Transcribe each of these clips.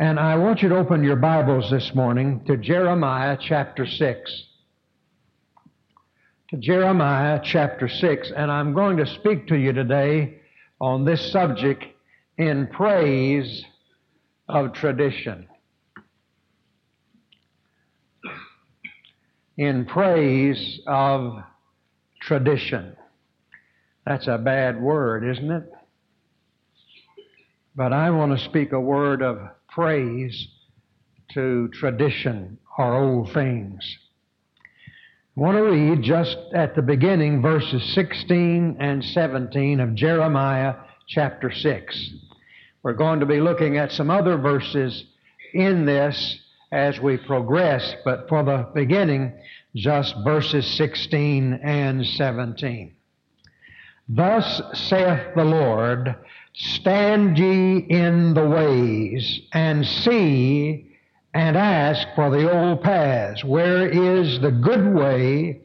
And I want you to open your Bibles this morning to Jeremiah chapter 6. To Jeremiah chapter 6. And I'm going to speak to you today on this subject in praise of tradition. In praise of tradition. That's a bad word, isn't it? But I want to speak a word of praise to tradition or old things. I want to read just at the beginning verses 16 and 17 of Jeremiah chapter 6. We're going to be looking at some other verses in this as we progress, but for the beginning, just verses 16 and 17. Thus saith the Lord, Stand ye in the ways, and see, and ask for the old paths, where is the good way,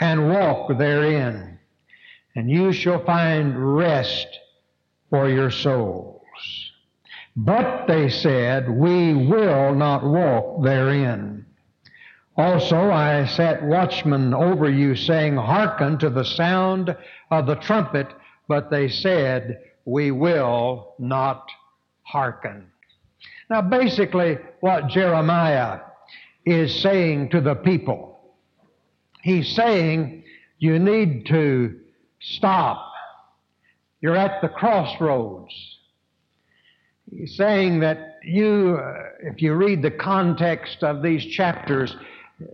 and walk therein, and you shall find rest for your souls. But they said, We will not walk therein. Also I set watchmen over you, saying, Hearken to the sound of the trumpet. But they said, we will not hearken. Now, basically, what Jeremiah is saying to the people, he's saying, you need to stop. You're at the crossroads. He's saying that you, uh, if you read the context of these chapters,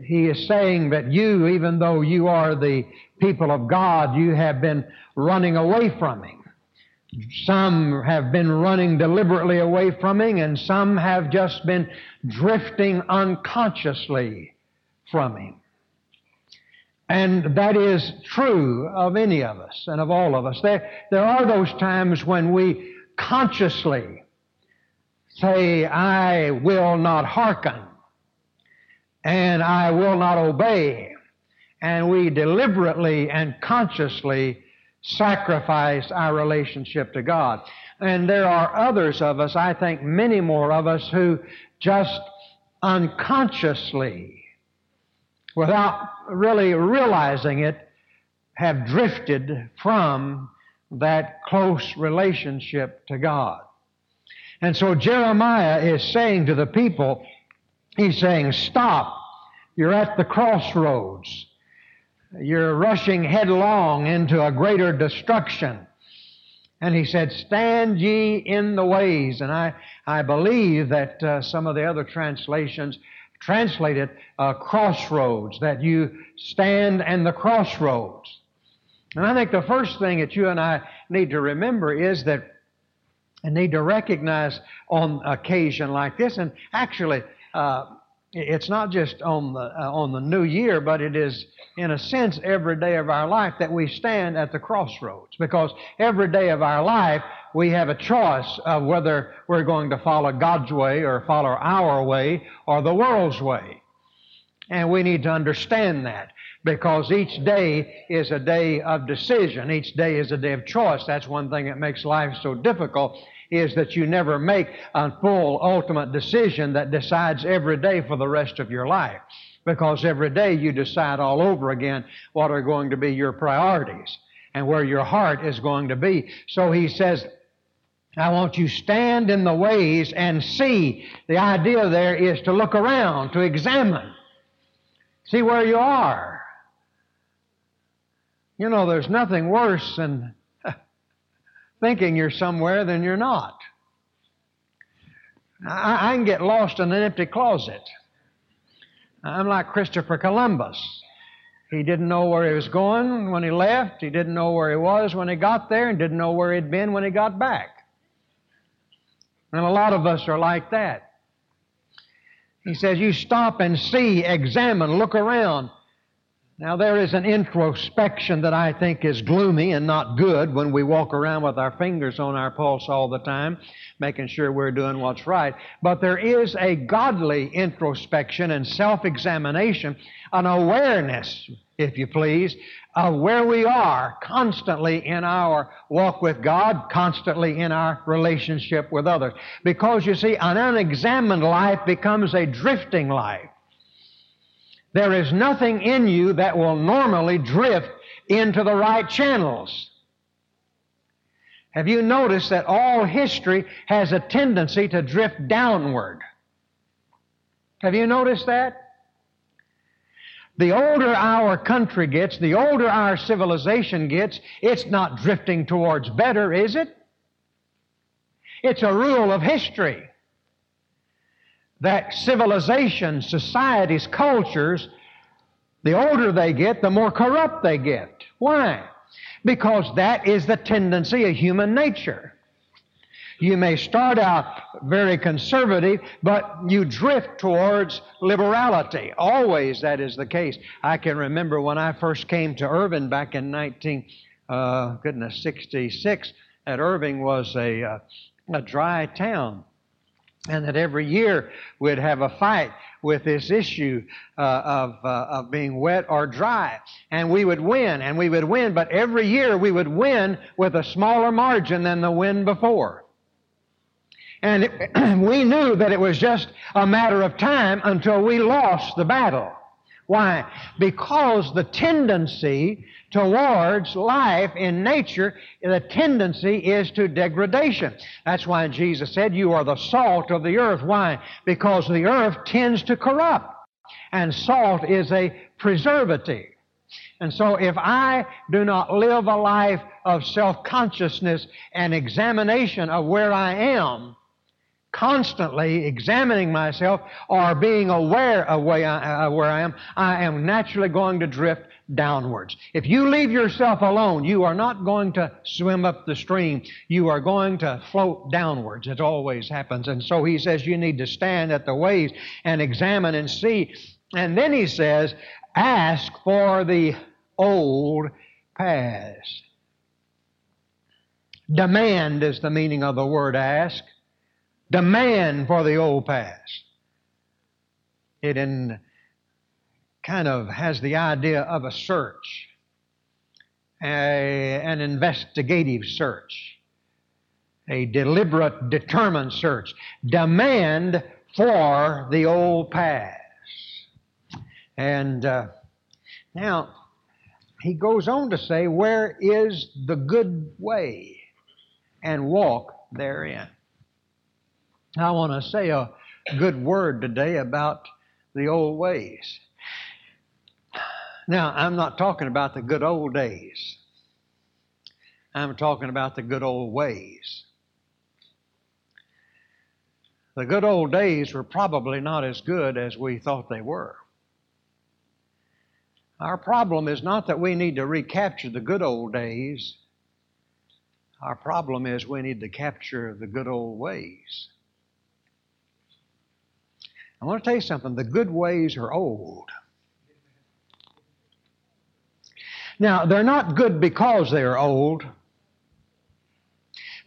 he is saying that you, even though you are the people of God, you have been running away from Him. Some have been running deliberately away from Him, and some have just been drifting unconsciously from Him. And that is true of any of us and of all of us. There, there are those times when we consciously say, I will not hearken and I will not obey. And we deliberately and consciously sacrifice our relationship to God. And there are others of us, I think many more of us, who just unconsciously, without really realizing it, have drifted from that close relationship to God. And so Jeremiah is saying to the people, he's saying, stop. You're at the crossroads. You're rushing headlong into a greater destruction. And he said, Stand ye in the ways. And I, I believe that uh, some of the other translations translated uh, crossroads, that you stand and the crossroads. And I think the first thing that you and I need to remember is that and need to recognize on occasion like this, and actually, uh, it's not just on the, uh, on the new year, but it is, in a sense, every day of our life that we stand at the crossroads. Because every day of our life, we have a choice of whether we're going to follow God's way or follow our way or the world's way. And we need to understand that because each day is a day of decision. Each day is a day of choice. That's one thing that makes life so difficult is that you never make a full ultimate decision that decides every day for the rest of your life. Because every day you decide all over again what are going to be your priorities and where your heart is going to be. So he says, I want you stand in the ways and see. The idea there is to look around, to examine, see where you are. You know, there's nothing worse than thinking you're somewhere than you're not. I, I can get lost in an empty closet. I'm like Christopher Columbus. He didn't know where he was going when he left. He didn't know where he was when he got there and didn't know where he'd been when he got back. And a lot of us are like that. He says, You stop and see, examine, look around. Now, there is an introspection that I think is gloomy and not good when we walk around with our fingers on our pulse all the time, making sure we're doing what's right. But there is a godly introspection and self examination, an awareness, if you please, of where we are constantly in our walk with God, constantly in our relationship with others. Because you see, an unexamined life becomes a drifting life. There is nothing in you that will normally drift into the right channels. Have you noticed that all history has a tendency to drift downward? Have you noticed that? The older our country gets, the older our civilization gets, it's not drifting towards better, is it? It's a rule of history that civilizations, societies, cultures, the older they get, the more corrupt they get. Why? Because that is the tendency of human nature. You may start out very conservative, but you drift towards liberality. Always that is the case. I can remember when I first came to Irving back in 19, uh, goodness, 66, that Irving was a, uh, a dry town and that every year we'd have a fight with this issue uh, of, uh, of being wet or dry. And we would win, and we would win, but every year we would win with a smaller margin than the win before. And it, we knew that it was just a matter of time until we lost the battle. Why? Because the tendency towards life in nature, the tendency is to degradation. That's why Jesus said, You are the salt of the earth. Why? Because the earth tends to corrupt. And salt is a preservative. And so if I do not live a life of self consciousness and examination of where I am, constantly examining myself or being aware of where I, uh, where I am, I am naturally going to drift downwards. If you leave yourself alone, you are not going to swim up the stream. You are going to float downwards. It always happens. And so he says you need to stand at the waves and examine and see. And then he says, ask for the old paths. Demand is the meaning of the word ask demand for the old past. It in, kind of has the idea of a search, a, an investigative search, a deliberate, determined search. Demand for the old past. And uh, now, he goes on to say, Where is the good way? And walk therein. I want to say a good word today about the old ways. Now, I'm not talking about the good old days. I'm talking about the good old ways. The good old days were probably not as good as we thought they were. Our problem is not that we need to recapture the good old days. Our problem is we need to capture the good old ways. I want to tell you something the good ways are old. Now, they're not good because they're old.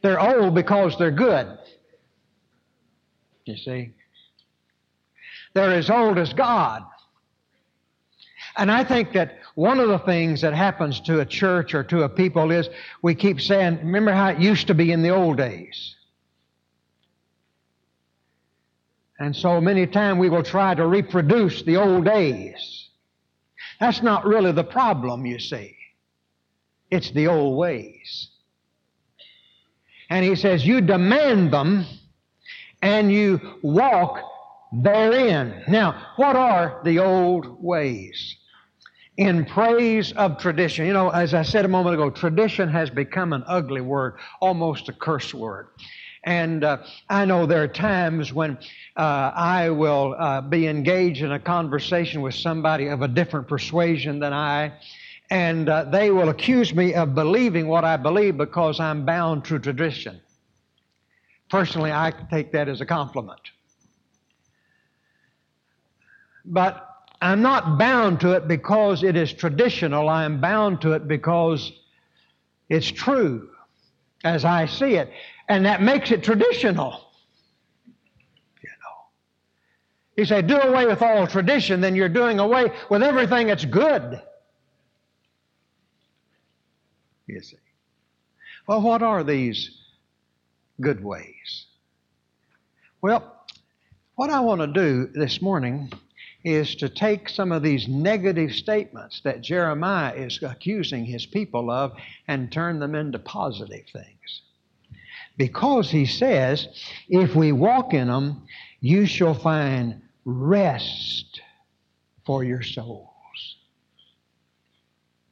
They're old because they're good. You see? They're as old as God. And I think that one of the things that happens to a church or to a people is we keep saying, remember how it used to be in the old days. And so many times we will try to reproduce the old days. That's not really the problem, you see. It's the old ways. And he says, You demand them and you walk therein. Now, what are the old ways? In praise of tradition. You know, as I said a moment ago, tradition has become an ugly word, almost a curse word. And uh, I know there are times when uh, I will uh, be engaged in a conversation with somebody of a different persuasion than I, and uh, they will accuse me of believing what I believe because I'm bound to tradition. Personally, I take that as a compliment. But I'm not bound to it because it is traditional. I am bound to it because it's true as I see it. And that makes it traditional. You know. You say, do away with all tradition, then you're doing away with everything that's good. You see. Well, what are these good ways? Well, what I want to do this morning is to take some of these negative statements that Jeremiah is accusing his people of and turn them into positive things. Because he says, if we walk in them, you shall find rest for your souls.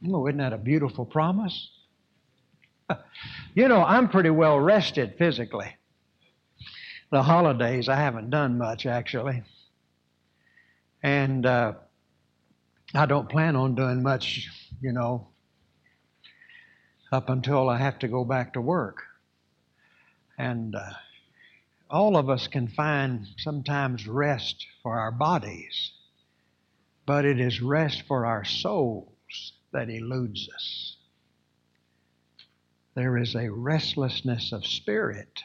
Oh, isn't that a beautiful promise? You know, I'm pretty well rested physically. The holidays, I haven't done much actually. And uh, I don't plan on doing much, you know, up until I have to go back to work. And uh, all of us can find sometimes rest for our bodies, but it is rest for our souls that eludes us. There is a restlessness of spirit.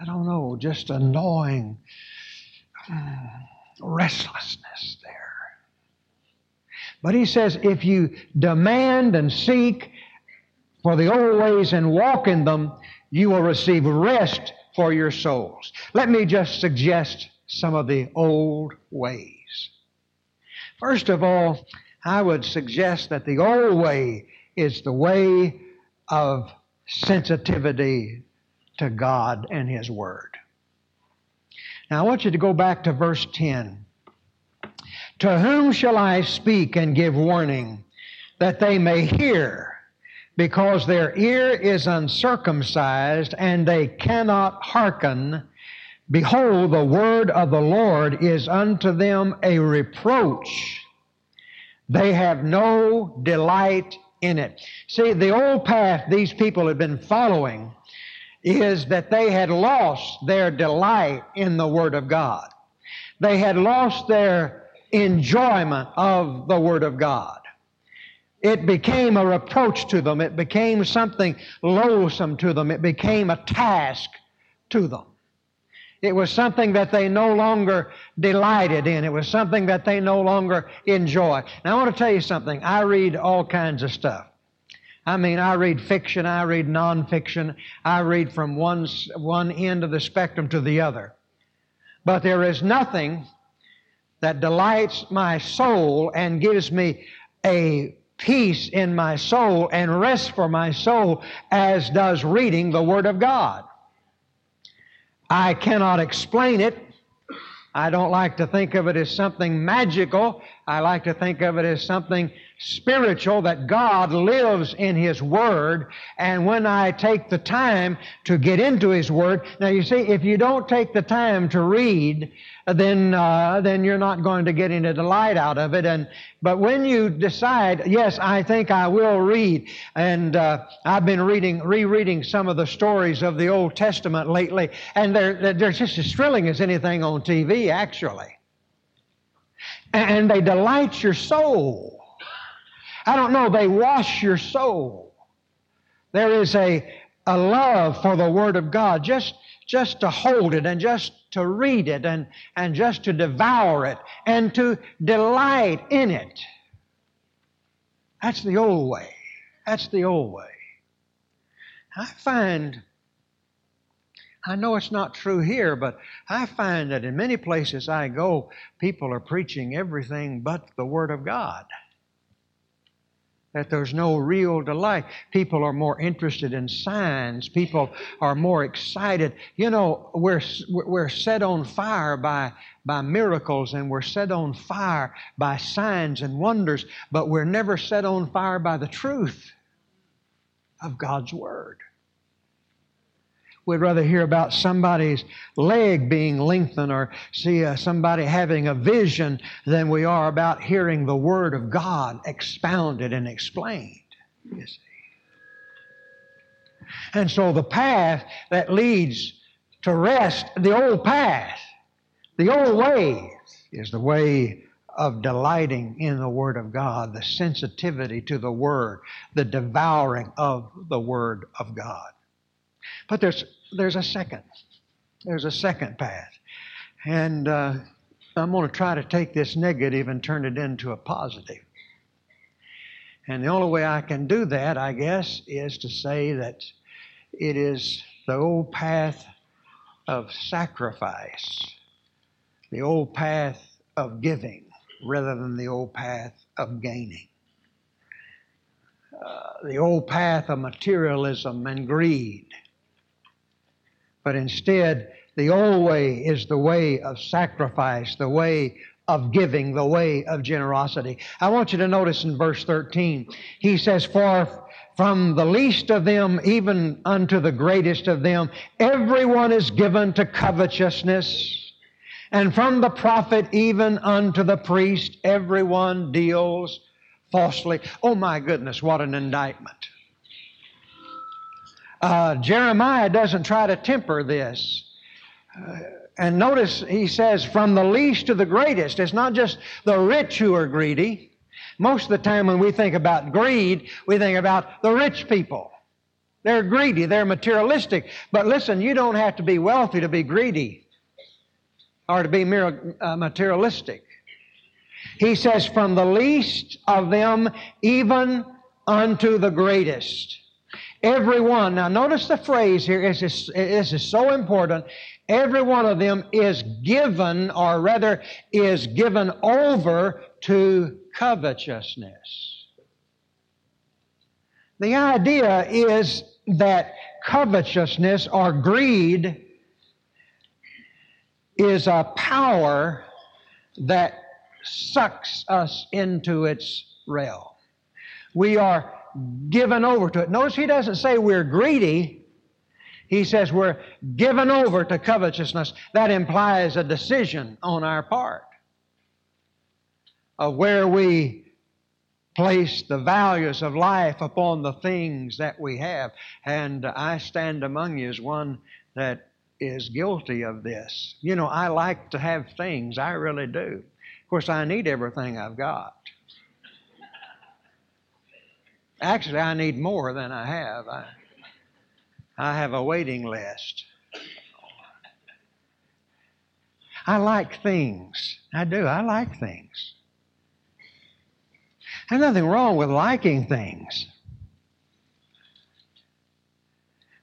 I don't know, just a gnawing restlessness there. But he says, if you demand and seek for the old ways and walk in them, you will receive rest for your souls. Let me just suggest some of the old ways. First of all, I would suggest that the old way is the way of sensitivity to God and His Word. Now, I want you to go back to verse 10. To whom shall I speak and give warning that they may hear? Because their ear is uncircumcised and they cannot hearken. Behold, the word of the Lord is unto them a reproach. They have no delight in it. See, the old path these people had been following is that they had lost their delight in the Word of God. They had lost their enjoyment of the Word of God. It became a reproach to them. It became something loathsome to them. It became a task to them. It was something that they no longer delighted in. It was something that they no longer enjoy. Now, I want to tell you something. I read all kinds of stuff. I mean, I read fiction, I read nonfiction, I read from one, one end of the spectrum to the other. But there is nothing that delights my soul and gives me a peace in my soul and rest for my soul as does reading the Word of God. I cannot explain it. I don't like to think of it as something magical. I like to think of it as something spiritual that God lives in His Word. And when I take the time to get into His Word, now you see, if you don't take the time to read, then uh, then you're not going to get any delight out of it. And but when you decide, yes, I think I will read, and uh, I've been reading, rereading some of the stories of the Old Testament lately, and they're they're just as thrilling as anything on TV, actually. And they delight your soul. I don't know, they wash your soul. There is a, a love for the Word of God, just, just to hold it and just to read it and, and just to devour it and to delight in it. That's the old way. That's the old way. I find, I know it's not true here, but I find that in many places I go, people are preaching everything but the Word of God that there's no real delight. People are more interested in signs. People are more excited. You know, we're, we're set on fire by, by miracles and we're set on fire by signs and wonders, but we're never set on fire by the truth of God's Word. We'd rather hear about somebody's leg being lengthened or see uh, somebody having a vision than we are about hearing the Word of God expounded and explained. You see. And so the path that leads to rest, the old path, the old way, is the way of delighting in the Word of God, the sensitivity to the Word, the devouring of the Word of God. But there's, there's a second. There's a second path. And uh, I'm going to try to take this negative and turn it into a positive. And the only way I can do that, I guess, is to say that it is the old path of sacrifice, the old path of giving, rather than the old path of gaining. Uh, the old path of materialism and greed. But instead, the old way is the way of sacrifice, the way of giving, the way of generosity. I want you to notice in verse 13, he says, For from the least of them even unto the greatest of them, everyone is given to covetousness. And from the prophet even unto the priest, everyone deals falsely. Oh my goodness, what an indictment. Uh, Jeremiah doesn't try to temper this. Uh, and notice he says, from the least to the greatest. It's not just the rich who are greedy. Most of the time when we think about greed, we think about the rich people. They're greedy, they're materialistic. But listen, you don't have to be wealthy to be greedy or to be uh, materialistic. He says, from the least of them even unto the greatest. Everyone, now notice the phrase here, this is, this is so important. Every one of them is given, or rather, is given over to covetousness. The idea is that covetousness or greed is a power that sucks us into its realm. We are given over to it. Notice he doesn't say we're greedy. He says we're given over to covetousness. That implies a decision on our part of where we place the values of life upon the things that we have. And I stand among you as one that is guilty of this. You know, I like to have things, I really do. Of course, I need everything I've got. Actually, I need more than I have. I, I have a waiting list. I like things. I do. I like things. There's nothing wrong with liking things.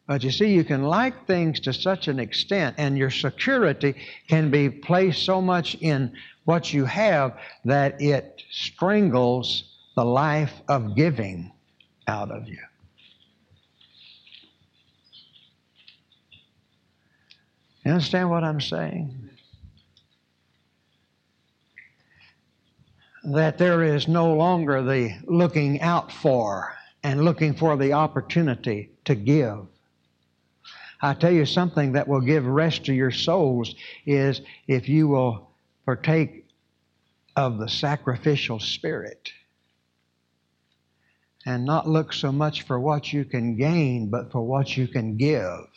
But you see, you can like things to such an extent, and your security can be placed so much in what you have that it strangles the life of giving out of you. You understand what I'm saying? That there is no longer the looking out for and looking for the opportunity to give. I tell you something that will give rest to your souls is if you will partake of the sacrificial spirit and not look so much for what you can gain, but for what you can give.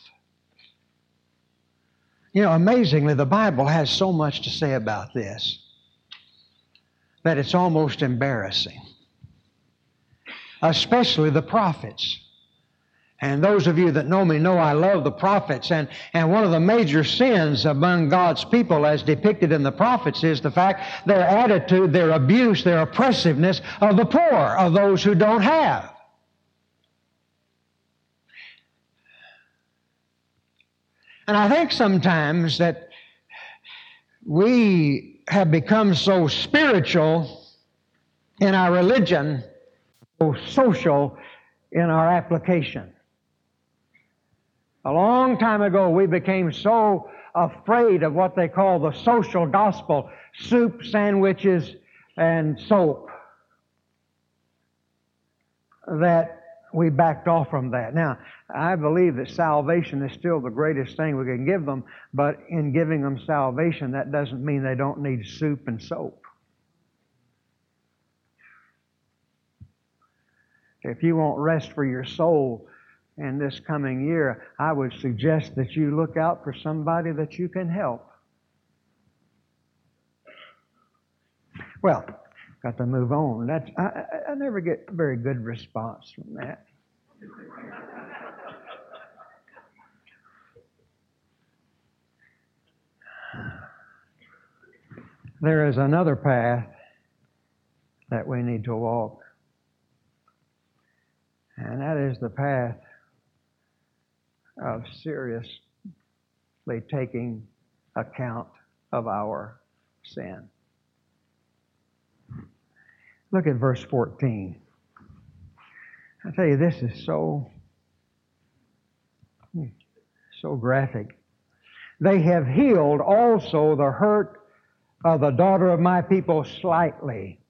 You know, amazingly, the Bible has so much to say about this that it's almost embarrassing. Especially the prophets. And those of you that know me know I love the prophets. And, and one of the major sins among God's people, as depicted in the prophets, is the fact their attitude, their abuse, their oppressiveness of the poor, of those who don't have. And I think sometimes that we have become so spiritual in our religion, so social in our application. A long time ago, we became so afraid of what they call the social gospel soup, sandwiches, and soap that we backed off from that. Now, I believe that salvation is still the greatest thing we can give them, but in giving them salvation, that doesn't mean they don't need soup and soap. If you want rest for your soul, in this coming year, I would suggest that you look out for somebody that you can help. Well, got to move on. That's I, I, never get a very good response from that. There is another path that we need to walk, and that is the path of seriously taking account of our sin. Look at verse 14. I tell you, this is so, so graphic. They have healed also the hurt of the daughter of my people slightly,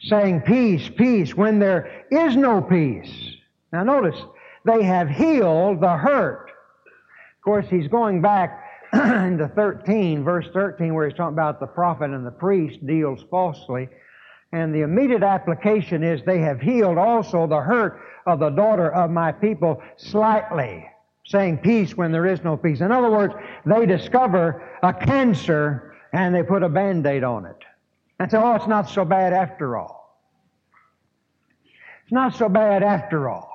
saying, Peace, peace, when there is no peace. Now notice, they have healed the hurt. Of course, he's going back into 13, verse 13, where he's talking about the prophet and the priest deals falsely. And the immediate application is they have healed also the hurt of the daughter of my people slightly, saying peace when there is no peace. In other words, they discover a cancer and they put a band aid on it. And say, oh, it's not so bad after all. It's not so bad after all.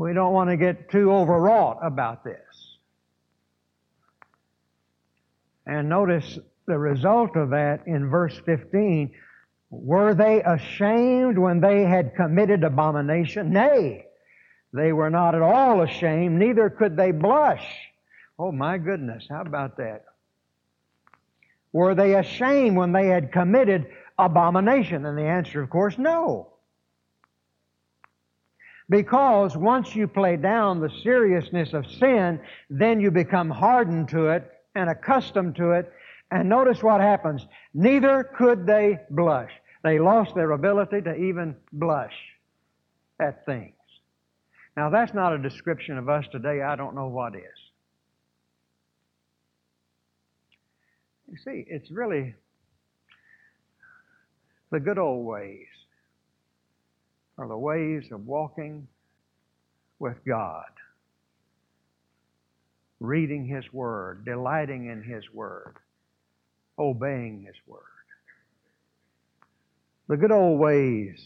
We don't want to get too overwrought about this. And notice the result of that in verse 15. Were they ashamed when they had committed abomination? Nay, they were not at all ashamed, neither could they blush. Oh my goodness, how about that? Were they ashamed when they had committed abomination? And the answer, of course, no. Because once you play down the seriousness of sin, then you become hardened to it and accustomed to it. And notice what happens. Neither could they blush. They lost their ability to even blush at things. Now, that's not a description of us today. I don't know what is. You see, it's really the good old ways are the ways of walking with God, reading His Word, delighting in His Word, obeying His Word. The good old ways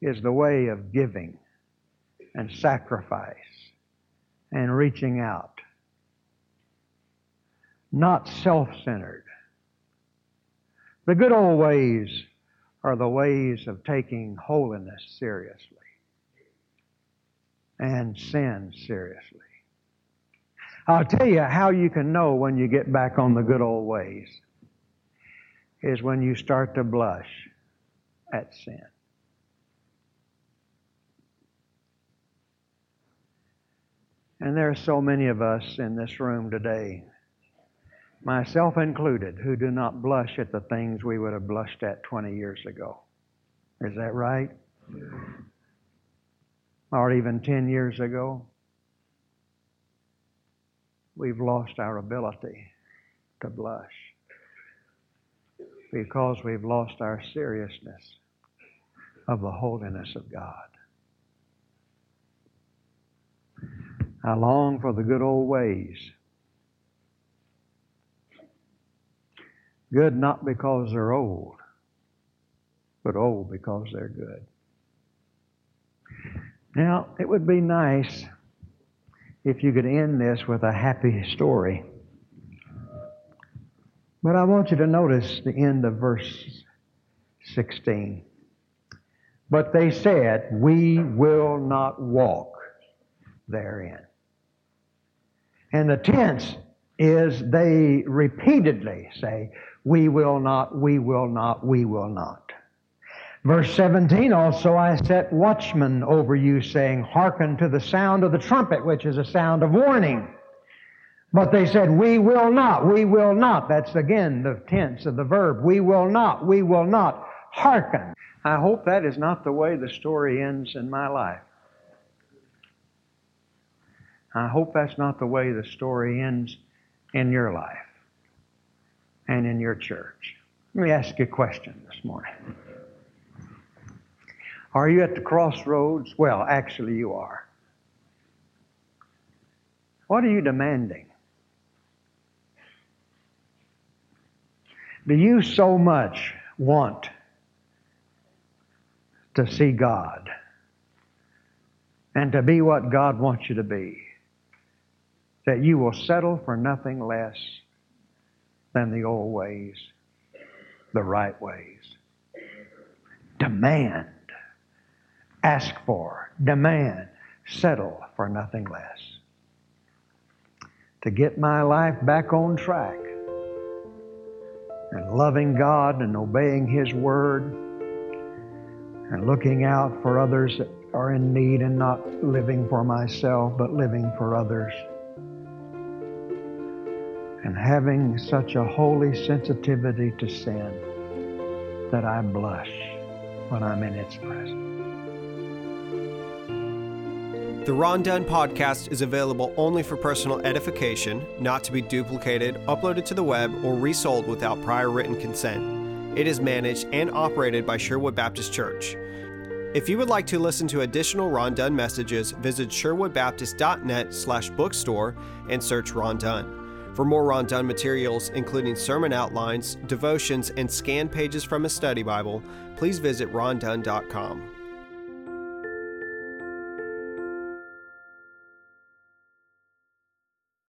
is the way of giving and sacrifice and reaching out. Not self centered. The good old ways are the ways of taking holiness seriously and sin seriously. I'll tell you how you can know when you get back on the good old ways is when you start to blush at sin. And there are so many of us in this room today myself included, who do not blush at the things we would have blushed at 20 years ago. Is that right? Or even 10 years ago? We've lost our ability to blush because we've lost our seriousness of the holiness of God. I long for the good old ways Good not because they're old, but old because they're good. Now, it would be nice if you could end this with a happy story. But I want you to notice the end of verse 16. But they said, We will not walk therein. And the tense is they repeatedly say, we will not, we will not, we will not. Verse 17 also, I set watchmen over you, saying, Hearken to the sound of the trumpet, which is a sound of warning. But they said, We will not, we will not. That's again the tense of the verb. We will not, we will not. Hearken. I hope that is not the way the story ends in my life. I hope that's not the way the story ends in your life and in your church. Let me ask you a question this morning. Are you at the crossroads? Well, actually, you are. What are you demanding? Do you so much want to see God and to be what God wants you to be that you will settle for nothing less than the old ways, the right ways? Demand, ask for, demand, settle for nothing less. To get my life back on track and loving God and obeying His Word and looking out for others that are in need and not living for myself but living for others. And having such a holy sensitivity to sin that I blush when I'm in its presence. The Ron Dunn podcast is available only for personal edification, not to be duplicated, uploaded to the web, or resold without prior written consent. It is managed and operated by Sherwood Baptist Church. If you would like to listen to additional Ron Dunn messages, visit sherwoodbaptist.net slash bookstore and search Ron Dunn. For more Ron Dunn materials, including sermon outlines, devotions, and scanned pages from a study Bible, please visit rondunn.com.